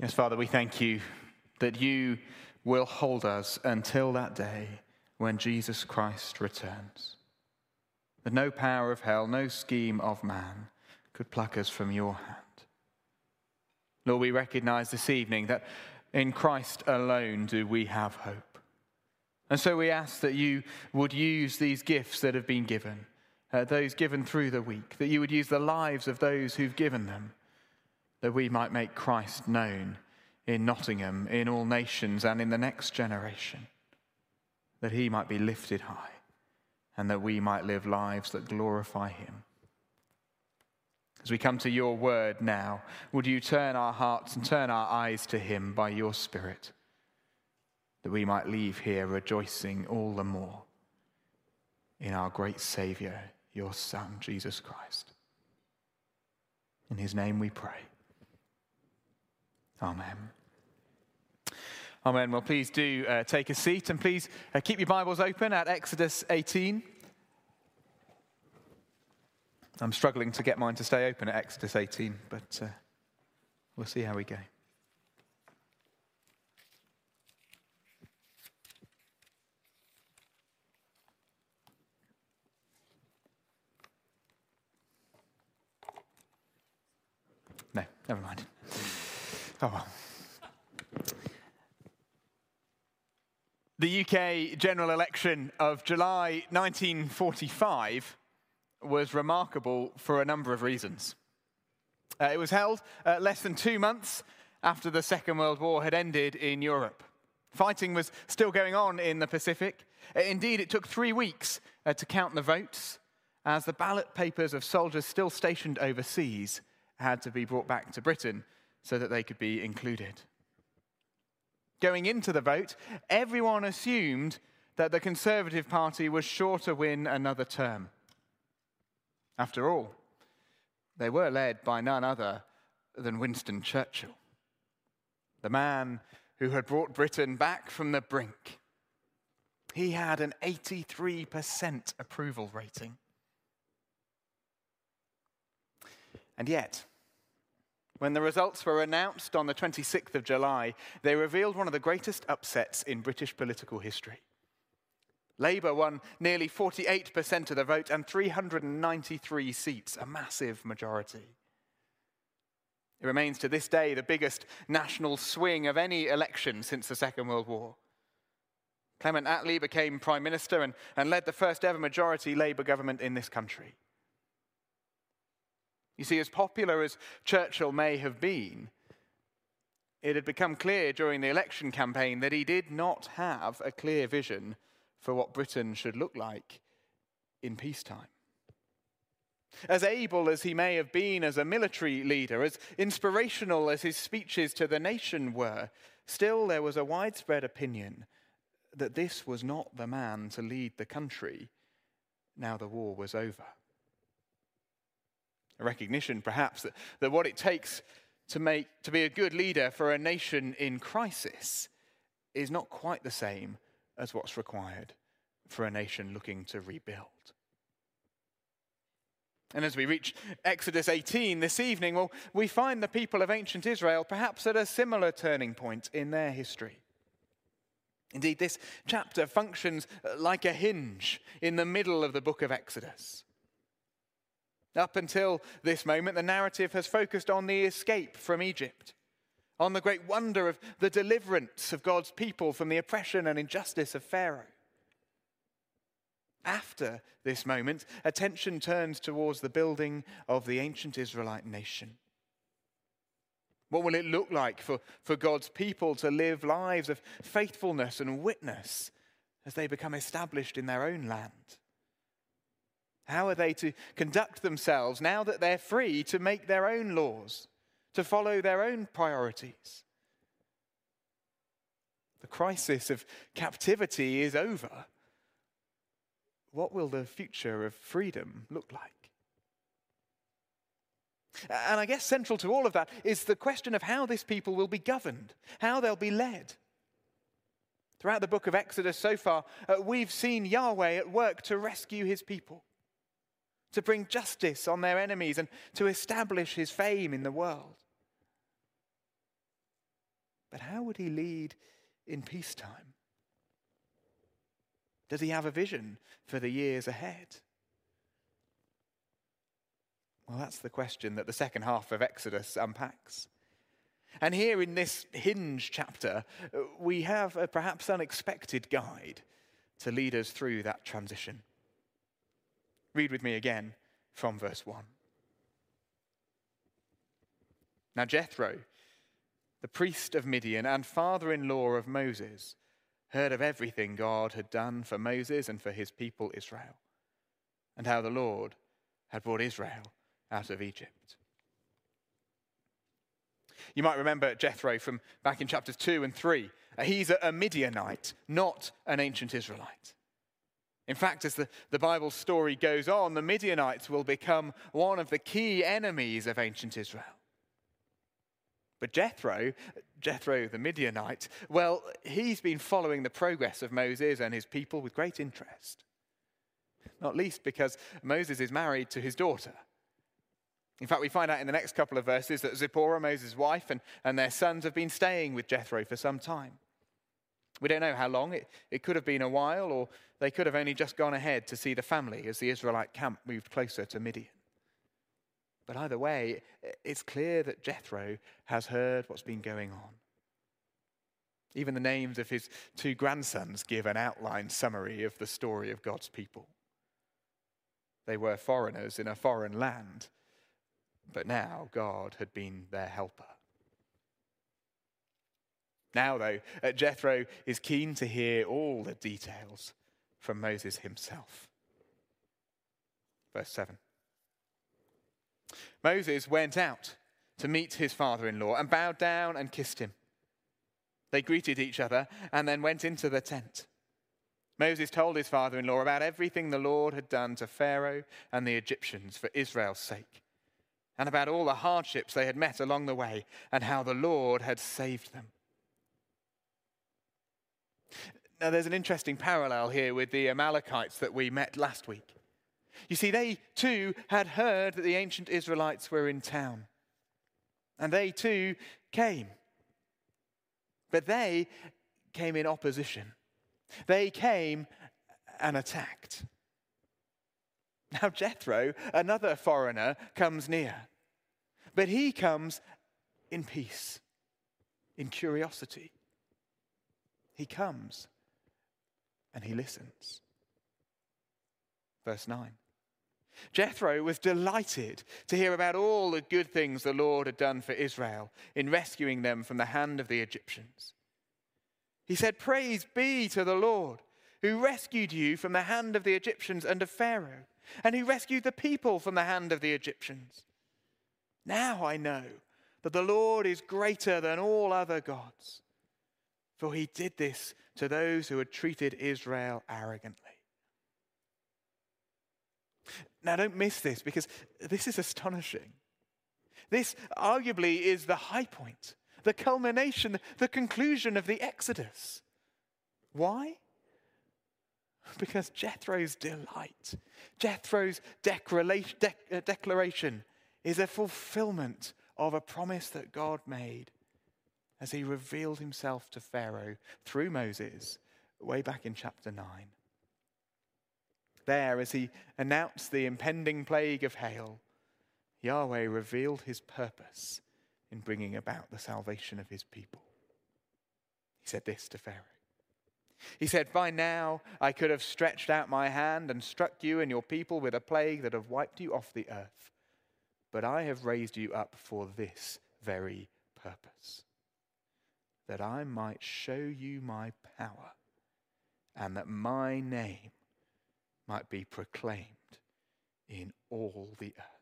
Yes, Father, we thank you that you will hold us until that day when Jesus Christ returns. That no power of hell, no scheme of man could pluck us from your hand. Lord, we recognize this evening that in Christ alone do we have hope. And so we ask that you would use these gifts that have been given, uh, those given through the week, that you would use the lives of those who've given them, that we might make Christ known in Nottingham, in all nations, and in the next generation, that he might be lifted high, and that we might live lives that glorify him. As we come to your word now, would you turn our hearts and turn our eyes to him by your Spirit, that we might leave here rejoicing all the more in our great Saviour, your Son, Jesus Christ. In his name we pray. Amen. Amen. Well, please do uh, take a seat and please uh, keep your Bibles open at Exodus 18. I'm struggling to get mine to stay open at Exodus 18, but uh, we'll see how we go. No, never mind. Oh. The UK general election of July 1945 was remarkable for a number of reasons. Uh, it was held uh, less than two months after the Second World War had ended in Europe. Fighting was still going on in the Pacific. Uh, indeed, it took three weeks uh, to count the votes, as the ballot papers of soldiers still stationed overseas had to be brought back to Britain so that they could be included going into the vote, everyone assumed that the Conservative Party was sure to win another term. After all, they were led by none other than Winston Churchill, the man who had brought Britain back from the brink. He had an 83% approval rating. And yet, when the results were announced on the 26th of July, they revealed one of the greatest upsets in British political history. Labour won nearly 48% of the vote and 393 seats, a massive majority. It remains to this day the biggest national swing of any election since the Second World War. Clement Attlee became Prime Minister and, and led the first ever majority Labour government in this country. You see, as popular as Churchill may have been, it had become clear during the election campaign that he did not have a clear vision for what Britain should look like in peacetime. As able as he may have been as a military leader, as inspirational as his speeches to the nation were, still there was a widespread opinion that this was not the man to lead the country now the war was over a recognition perhaps that, that what it takes to, make, to be a good leader for a nation in crisis is not quite the same as what's required for a nation looking to rebuild. And as we reach Exodus 18 this evening, well, we find the people of ancient Israel perhaps at a similar turning point in their history. Indeed, this chapter functions like a hinge in the middle of the book of Exodus. Up until this moment, the narrative has focused on the escape from Egypt, on the great wonder of the deliverance of God's people from the oppression and injustice of Pharaoh. After this moment, attention turns towards the building of the ancient Israelite nation. What will it look like for, for God's people to live lives of faithfulness and witness as they become established in their own land? How are they to conduct themselves now that they're free to make their own laws, to follow their own priorities? The crisis of captivity is over. What will the future of freedom look like? And I guess central to all of that is the question of how this people will be governed, how they'll be led. Throughout the book of Exodus so far, uh, we've seen Yahweh at work to rescue his people to bring justice on their enemies, and to establish his fame in the world. But how would he lead in peacetime? Does he have a vision for the years ahead? Well, that's the question that the second half of Exodus unpacks. And here in this hinge chapter, we have a perhaps unexpected guide to lead us through that transition. Read with me again from verse 1. Now, Jethro, the priest of Midian and father in law of Moses, heard of everything God had done for Moses and for his people Israel, and how the Lord had brought Israel out of Egypt. You might remember Jethro from back in chapters 2 and 3. Uh, he's a Midianite, not an ancient Israelite. In fact, as the, the Bible story goes on, the Midianites will become one of the key enemies of ancient Israel. But Jethro, Jethro the Midianite, well, he's been following the progress of Moses and his people with great interest. Not least because Moses is married to his daughter. In fact, we find out in the next couple of verses that Zipporah, Moses' wife, and, and their sons have been staying with Jethro for some time. We don't know how long. It, it could have been a while, or they could have only just gone ahead to see the family as the Israelite camp moved closer to Midian. But either way, it's clear that Jethro has heard what's been going on. Even the names of his two grandsons give an outline summary of the story of God's people. They were foreigners in a foreign land but now God had been their helper. Now, though, uh, Jethro is keen to hear all the details from Moses himself. Verse 7. Moses went out to meet his father in law and bowed down and kissed him. They greeted each other and then went into the tent. Moses told his father in law about everything the Lord had done to Pharaoh and the Egyptians for Israel's sake and about all the hardships they had met along the way and how the Lord had saved them. Now, there's an interesting parallel here with the Amalekites that we met last week. You see, they too had heard that the ancient Israelites were in town, and they too came. But they came in opposition, they came and attacked. Now, Jethro, another foreigner, comes near. But he comes in peace, in curiosity. He comes and he listens. Verse 9. Jethro was delighted to hear about all the good things the Lord had done for Israel in rescuing them from the hand of the Egyptians. He said, Praise be to the Lord who rescued you from the hand of the Egyptians and of Pharaoh and who rescued the people from the hand of the Egyptians. Now I know that the Lord is greater than all other gods, for he did this to those who had treated Israel arrogantly. Now, don't miss this because this is astonishing. This arguably is the high point, the culmination, the conclusion of the Exodus. Why? Because Jethro's delight, Jethro's uh, declaration is a fulfillment of a promise that God made as he revealed himself to Pharaoh through Moses way back in chapter 9. There, as he announced the impending plague of hail, Yahweh revealed his purpose in bringing about the salvation of his people. He said this to Pharaoh he said, By now I could have stretched out my hand and struck you and your people with a plague that have wiped you off the earth. But I have raised you up for this very purpose that I might show you my power and that my name might be proclaimed in all the earth.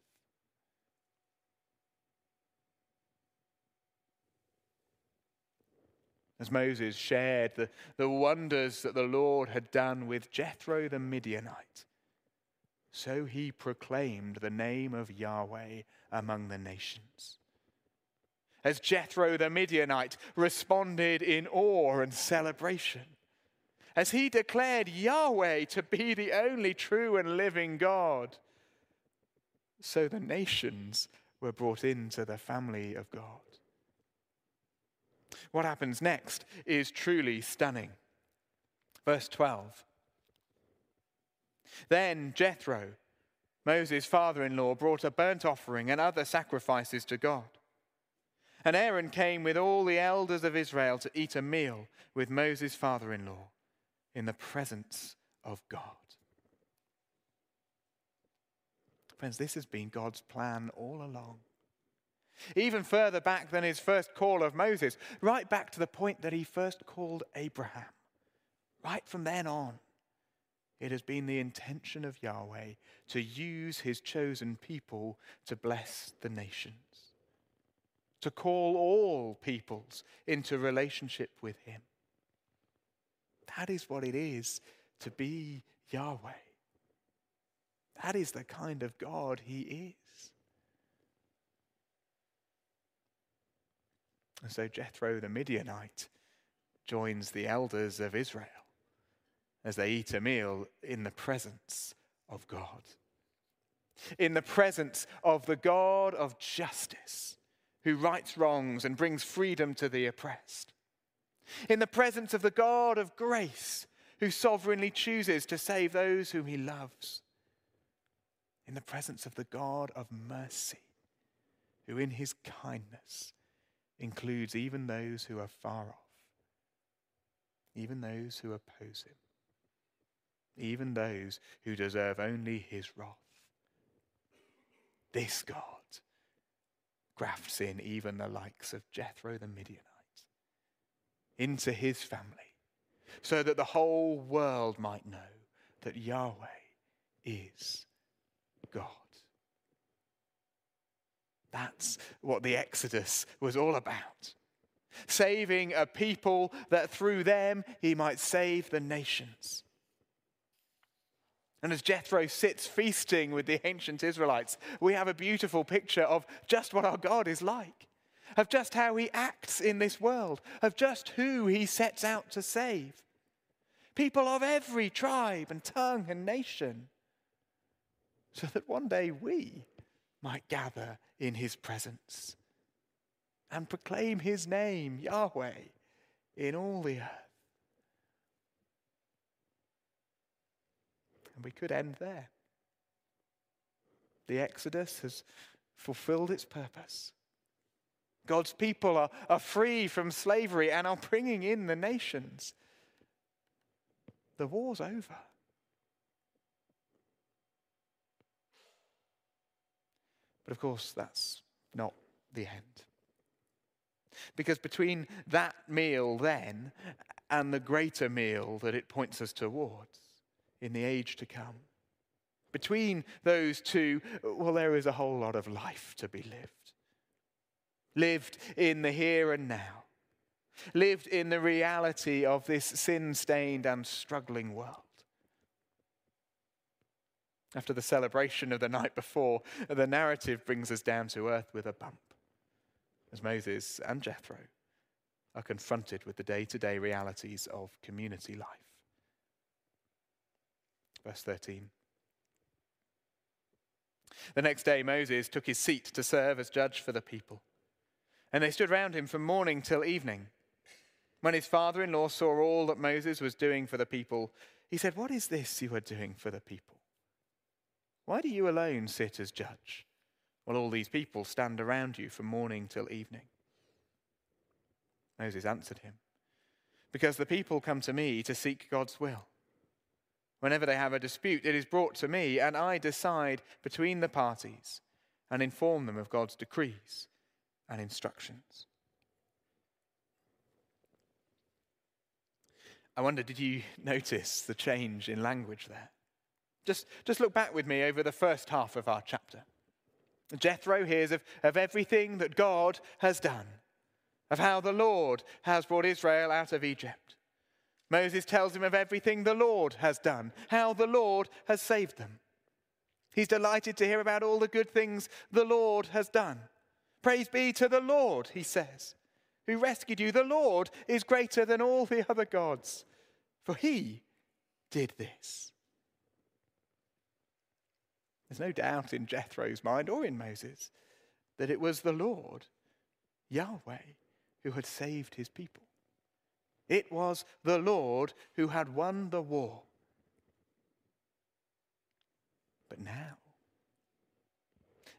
as Moses shared the, the wonders that the Lord had done with Jethro the Midianite. So he proclaimed the name of Yahweh among the nations. As Jethro the Midianite responded in awe and celebration, as he declared Yahweh to be the only true and living God, so the nations were brought into the family of God. What happens next is truly stunning. Verse 12. Then Jethro, Moses' father in law, brought a burnt offering and other sacrifices to God. And Aaron came with all the elders of Israel to eat a meal with Moses' father in law in the presence of God. Friends, this has been God's plan all along. Even further back than his first call of Moses, right back to the point that he first called Abraham. Right from then on, it has been the intention of Yahweh to use his chosen people to bless the nations, to call all peoples into relationship with him. That is what it is to be Yahweh. That is the kind of God he is. And so Jethro the Midianite joins the elders of Israel as they eat a meal in the presence of God. In the presence of the God of justice, who rights wrongs and brings freedom to the oppressed. In the presence of the God of grace, who sovereignly chooses to save those whom he loves. In the presence of the God of mercy, who in his kindness includes even those who are far off, even those who oppose him, even those who deserve only his wrath. This God grafts in even the likes of Jethro the Midianite into his family so that the whole world might know that Yahweh is God. That's what the Exodus was all about. Saving a people that through them he might save the nations. And as Jethro sits feasting with the ancient Israelites, we have a beautiful picture of just what our God is like, of just how he acts in this world, of just who he sets out to save. People of every tribe and tongue and nation, so that one day we might gather in his presence and proclaim his name, Yahweh, in all the earth. And we could end there. The Exodus has fulfilled its purpose. God's people are, are free from slavery and are bringing in the nations. The war's over. But of course, that's not the end. Because between that meal then and the greater meal that it points us towards in the age to come, between those two, well, there is a whole lot of life to be lived. Lived in the here and now, lived in the reality of this sin stained and struggling world. After the celebration of the night before, the narrative brings us down to earth with a bump as Moses and Jethro are confronted with the day to day realities of community life. Verse 13. The next day, Moses took his seat to serve as judge for the people. And they stood round him from morning till evening. When his father in law saw all that Moses was doing for the people, he said, What is this you are doing for the people? Why do you alone sit as judge, while all these people stand around you from morning till evening? Moses answered him, Because the people come to me to seek God's will. Whenever they have a dispute, it is brought to me, and I decide between the parties and inform them of God's decrees and instructions. I wonder, did you notice the change in language there? Just, just look back with me over the first half of our chapter. Jethro hears of, of everything that God has done, of how the Lord has brought Israel out of Egypt. Moses tells him of everything the Lord has done, how the Lord has saved them. He's delighted to hear about all the good things the Lord has done. Praise be to the Lord, he says, who rescued you. The Lord is greater than all the other gods, for he did this. There's no doubt in Jethro's mind or in Moses that it was the Lord, Yahweh, who had saved his people. It was the Lord who had won the war. But now,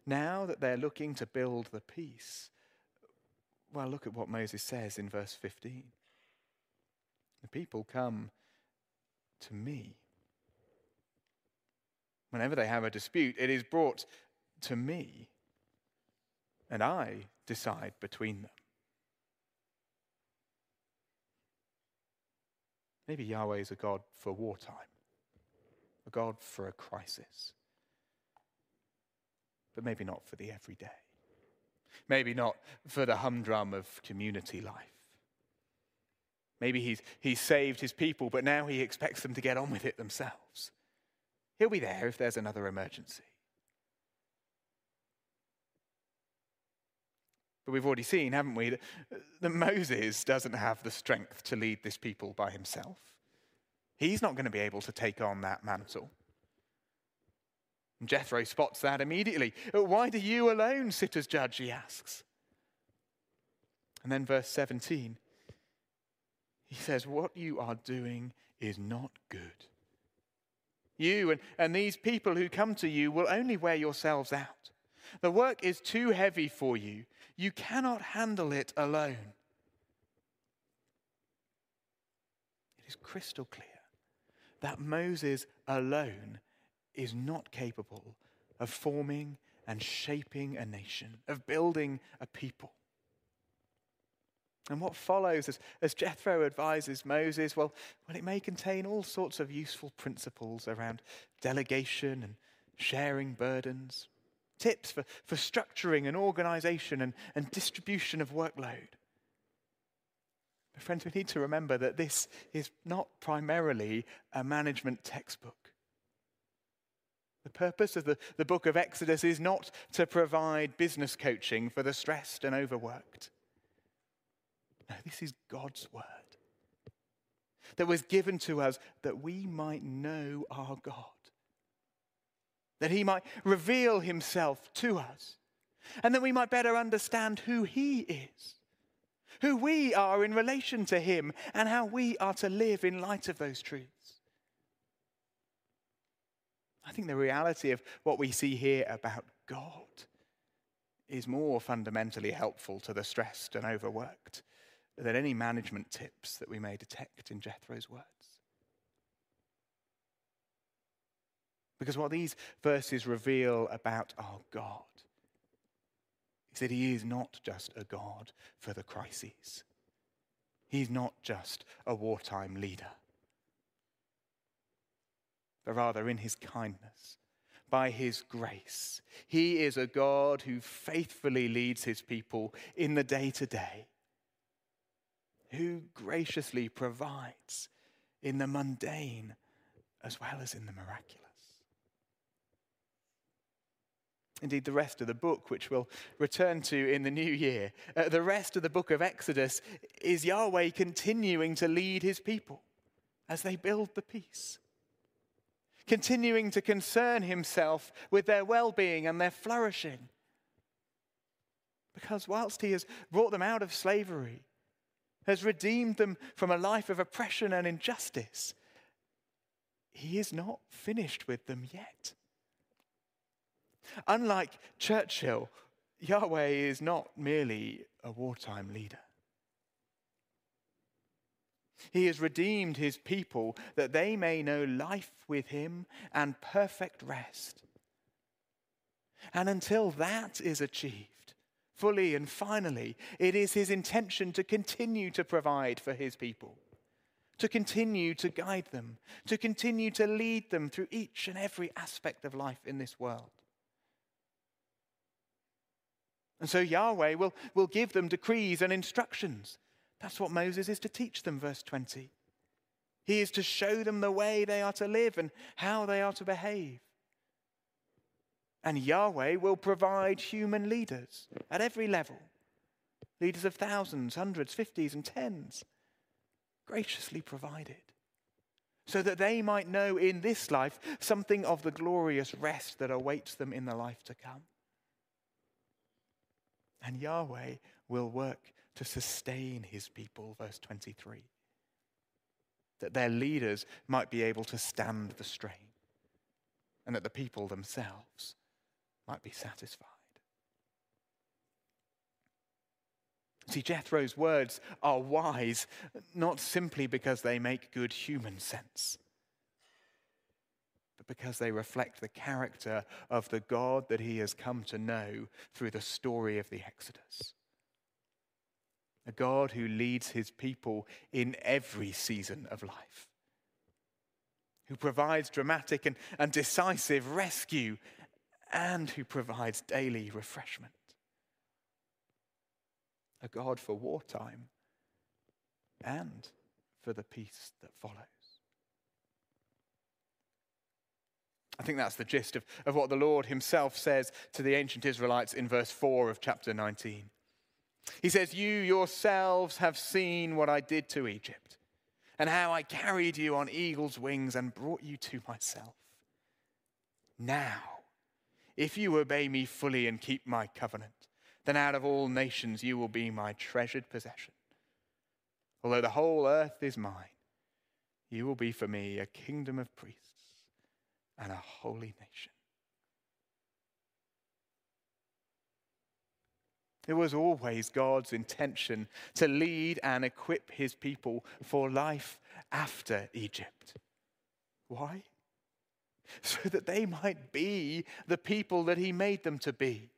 now that they're looking to build the peace, well, look at what Moses says in verse 15. The people come to me. Whenever they have a dispute, it is brought to me, and I decide between them. Maybe Yahweh is a God for wartime, a God for a crisis, but maybe not for the everyday. Maybe not for the humdrum of community life. Maybe he's, he's saved his people, but now he expects them to get on with it themselves. He'll be there if there's another emergency. But we've already seen, haven't we, that, that Moses doesn't have the strength to lead this people by himself. He's not going to be able to take on that mantle. And Jethro spots that immediately. Uh, why do you alone sit as judge? He asks. And then, verse 17, he says, What you are doing is not good. You and, and these people who come to you will only wear yourselves out. The work is too heavy for you. You cannot handle it alone. It is crystal clear that Moses alone is not capable of forming and shaping a nation, of building a people. And what follows as, as Jethro advises Moses, well, well, it may contain all sorts of useful principles around delegation and sharing burdens, tips for, for structuring and organization and, and distribution of workload. But, friends, we need to remember that this is not primarily a management textbook. The purpose of the, the book of Exodus is not to provide business coaching for the stressed and overworked. No, this is God's word that was given to us that we might know our God that he might reveal himself to us, and that we might better understand who he is, who we are in relation to him, and how we are to live in light of those truths. I think the reality of what we see here about God is more fundamentally helpful to the stressed and overworked than any management tips that we may detect in Jethro's words. Because what these verses reveal about our God is that He is not just a God for the crises, He's not just a wartime leader, but rather in His kindness. By his grace. He is a God who faithfully leads his people in the day to day, who graciously provides in the mundane as well as in the miraculous. Indeed, the rest of the book, which we'll return to in the new year, uh, the rest of the book of Exodus is Yahweh continuing to lead his people as they build the peace, continuing to concern himself with their well being and their flourishing. Because whilst he has brought them out of slavery, has redeemed them from a life of oppression and injustice, he is not finished with them yet. Unlike Churchill, Yahweh is not merely a wartime leader. He has redeemed his people that they may know life with him and perfect rest. And until that is achieved, fully and finally, it is his intention to continue to provide for his people, to continue to guide them, to continue to lead them through each and every aspect of life in this world. And so Yahweh will, will give them decrees and instructions. That's what Moses is to teach them, verse 20. He is to show them the way they are to live and how they are to behave. And Yahweh will provide human leaders at every level leaders of thousands, hundreds, fifties, and tens, graciously provided, so that they might know in this life something of the glorious rest that awaits them in the life to come and Yahweh will work to sustain his people, verse 23. That their leaders might be able to stand the strain, and that the people themselves might be satisfied. See, Jethro's words are wise, not simply because they make good human sense, because they reflect the character of the God that he has come to know through the story of the Exodus. A God who leads his people in every season of life, who provides dramatic and, and decisive rescue, and who provides daily refreshment a God for wartime and for the peace that follows. I think that's the gist of, of what the Lord himself says to the ancient Israelites in verse 4 of chapter 19. He says, You yourselves have seen what I did to Egypt, and how I carried you on eagle's wings and brought you to myself. Now, if you obey me fully and keep my covenant, then out of all nations you will be my treasured possession. Although the whole earth is mine, you will be for me a kingdom of priests and a holy nation. It was always God's intention to lead and equip his people for life after Egypt. Why? So that they might be the people that he made them to be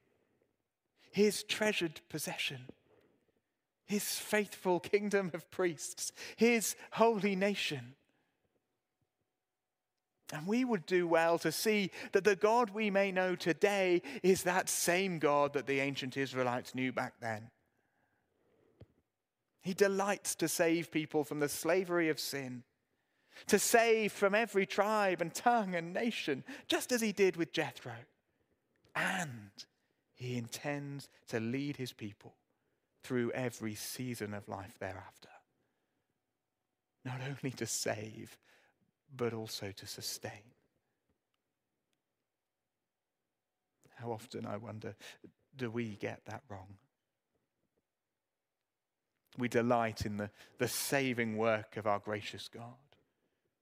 his treasured possession, his faithful kingdom of priests, his holy nation. And we would do well to see that the God we may know today is that same God that the ancient Israelites knew back then. He delights to save people from the slavery of sin, to save from every tribe and tongue and nation, just as he did with Jethro, and he intends to lead his people through every season of life thereafter. Not only to save, but also to sustain. How often, I wonder, do we get that wrong? We delight in the, the saving work of our gracious God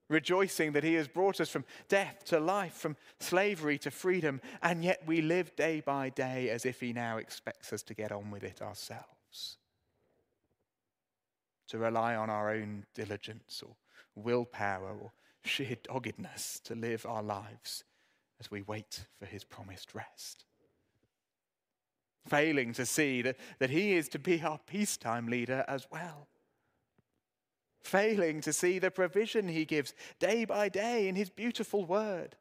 rejoicing that He has brought us from death to life, from slavery to freedom, and yet we live day by day as if He now expects us to get on with it ourselves. To rely on our own diligence or willpower or sheer doggedness to live our lives as we wait for His promised rest. Failing to see that, that He is to be our peacetime leader as well failing to see the provision he gives day by day in his beautiful word,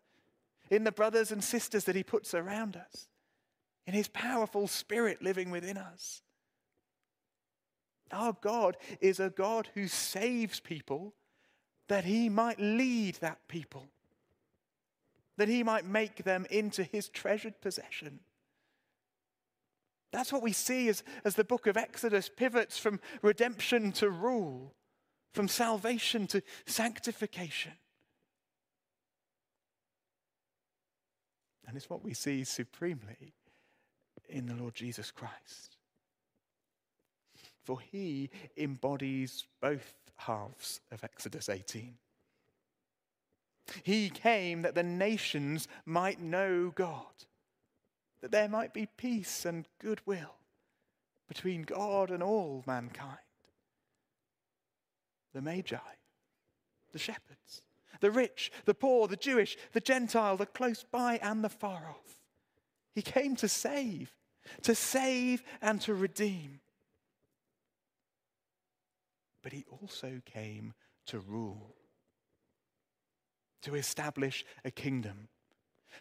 in the brothers and sisters that he puts around us, in his powerful spirit living within us. Our God is a God who saves people that he might lead that people, that he might make them into his treasured possession. That's what we see as, as the book of Exodus pivots from redemption to rule from salvation to sanctification. And it's what we see supremely in the Lord Jesus Christ. For he embodies both halves of Exodus 18. He came that the nations might know God, that there might be peace and goodwill between God and all mankind the Magi, the shepherds, the rich, the poor, the Jewish, the Gentile, the close by and the far off. He came to save, to save and to redeem. But he also came to rule, to establish a kingdom,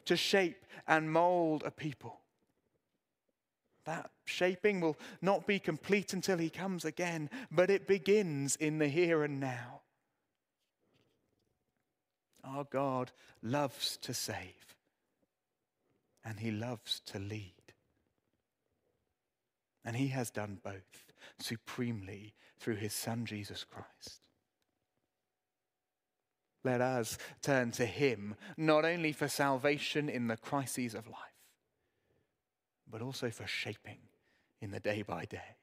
to shape and mold a people. That shaping will not be complete until he comes again, but it begins in the here and now. Our God loves to save, and he loves to lead. And he has done both supremely through his Son, Jesus Christ. Let us turn to him not only for salvation in the crises of life but also for shaping in the day by day.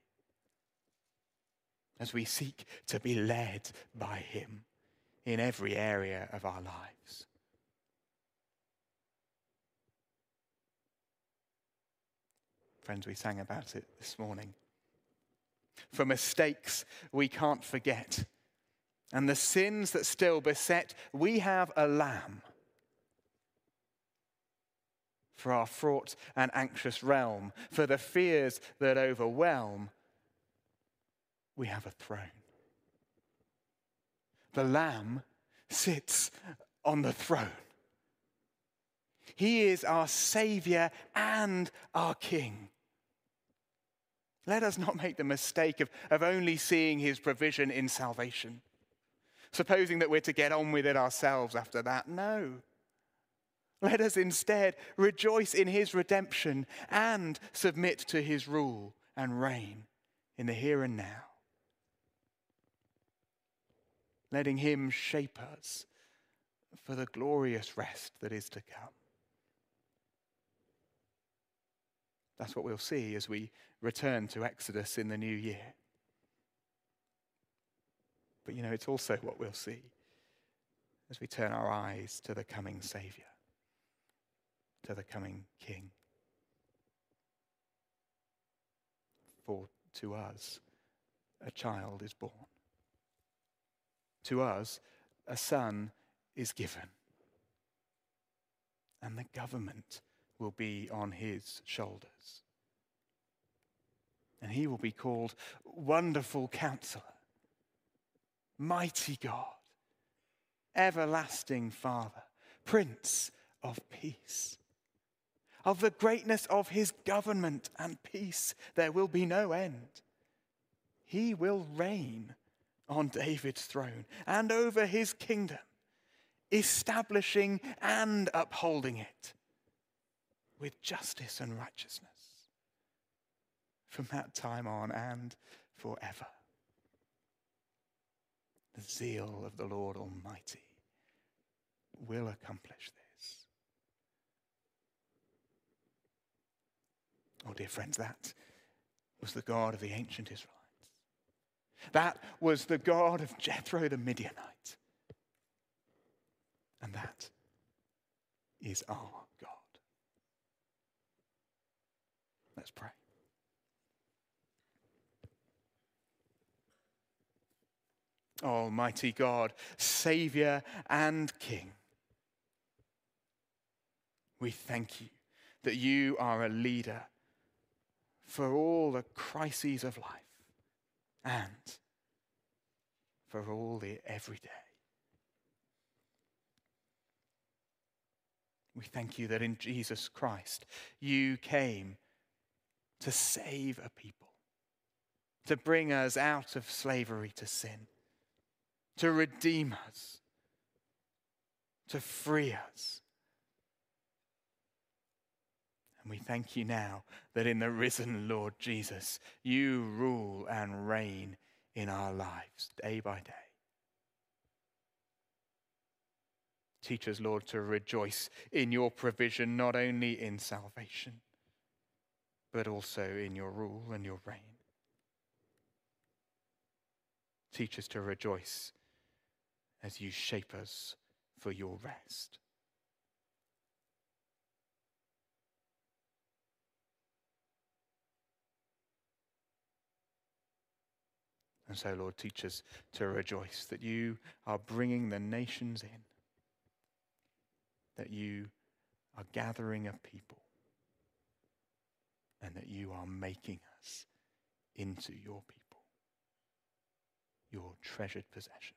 as we seek to be led by Him in every area of our lives. Friends, we sang about it this morning. For mistakes we can't forget, and the sins that still beset, we have a lamb. For our fraught and anxious realm, for the fears that overwhelm, we have a throne. The Lamb sits on the throne. He is our Savior and our King. Let us not make the mistake of, of only seeing his provision in salvation, supposing that we're to get on with it ourselves after that. No. Let us instead rejoice in his redemption and submit to his rule and reign in the here and now letting Him shape us for the glorious rest that is to come. That's what we'll see as we return to Exodus in the new year. But you know, it's also what we'll see as we turn our eyes to the coming Saviour, to the coming King. For to us, a child is born to us, a son is given. And the government will be on his shoulders. And he will be called Wonderful Counselor, Mighty God, Everlasting Father, Prince of Peace. Of the greatness of his government and peace, there will be no end. He will reign on David's throne and over his kingdom, establishing and upholding it with justice and righteousness from that time on and forever. The zeal of the Lord Almighty will accomplish this. Oh, dear friends, that was the God of the ancient Israelites. That was the God of Jethro the Midianite. And that is our God. Let's pray. Almighty God, Savior and King, we thank you that you are a leader for all the crises of life and for all the everyday. We thank you that in Jesus Christ you came to save a people, to bring us out of slavery to sin, to redeem us, to free us. And we thank you now that in the risen Lord Jesus, you rule and reign in our lives day by day. Teach us, Lord, to rejoice in your provision, not only in salvation, but also in your rule and your reign. Teach us to rejoice as you shape us for your rest. And so, Lord, teach us to rejoice that you are bringing the nations in, that you are gathering a people, and that you are making us into your people, your treasured possession.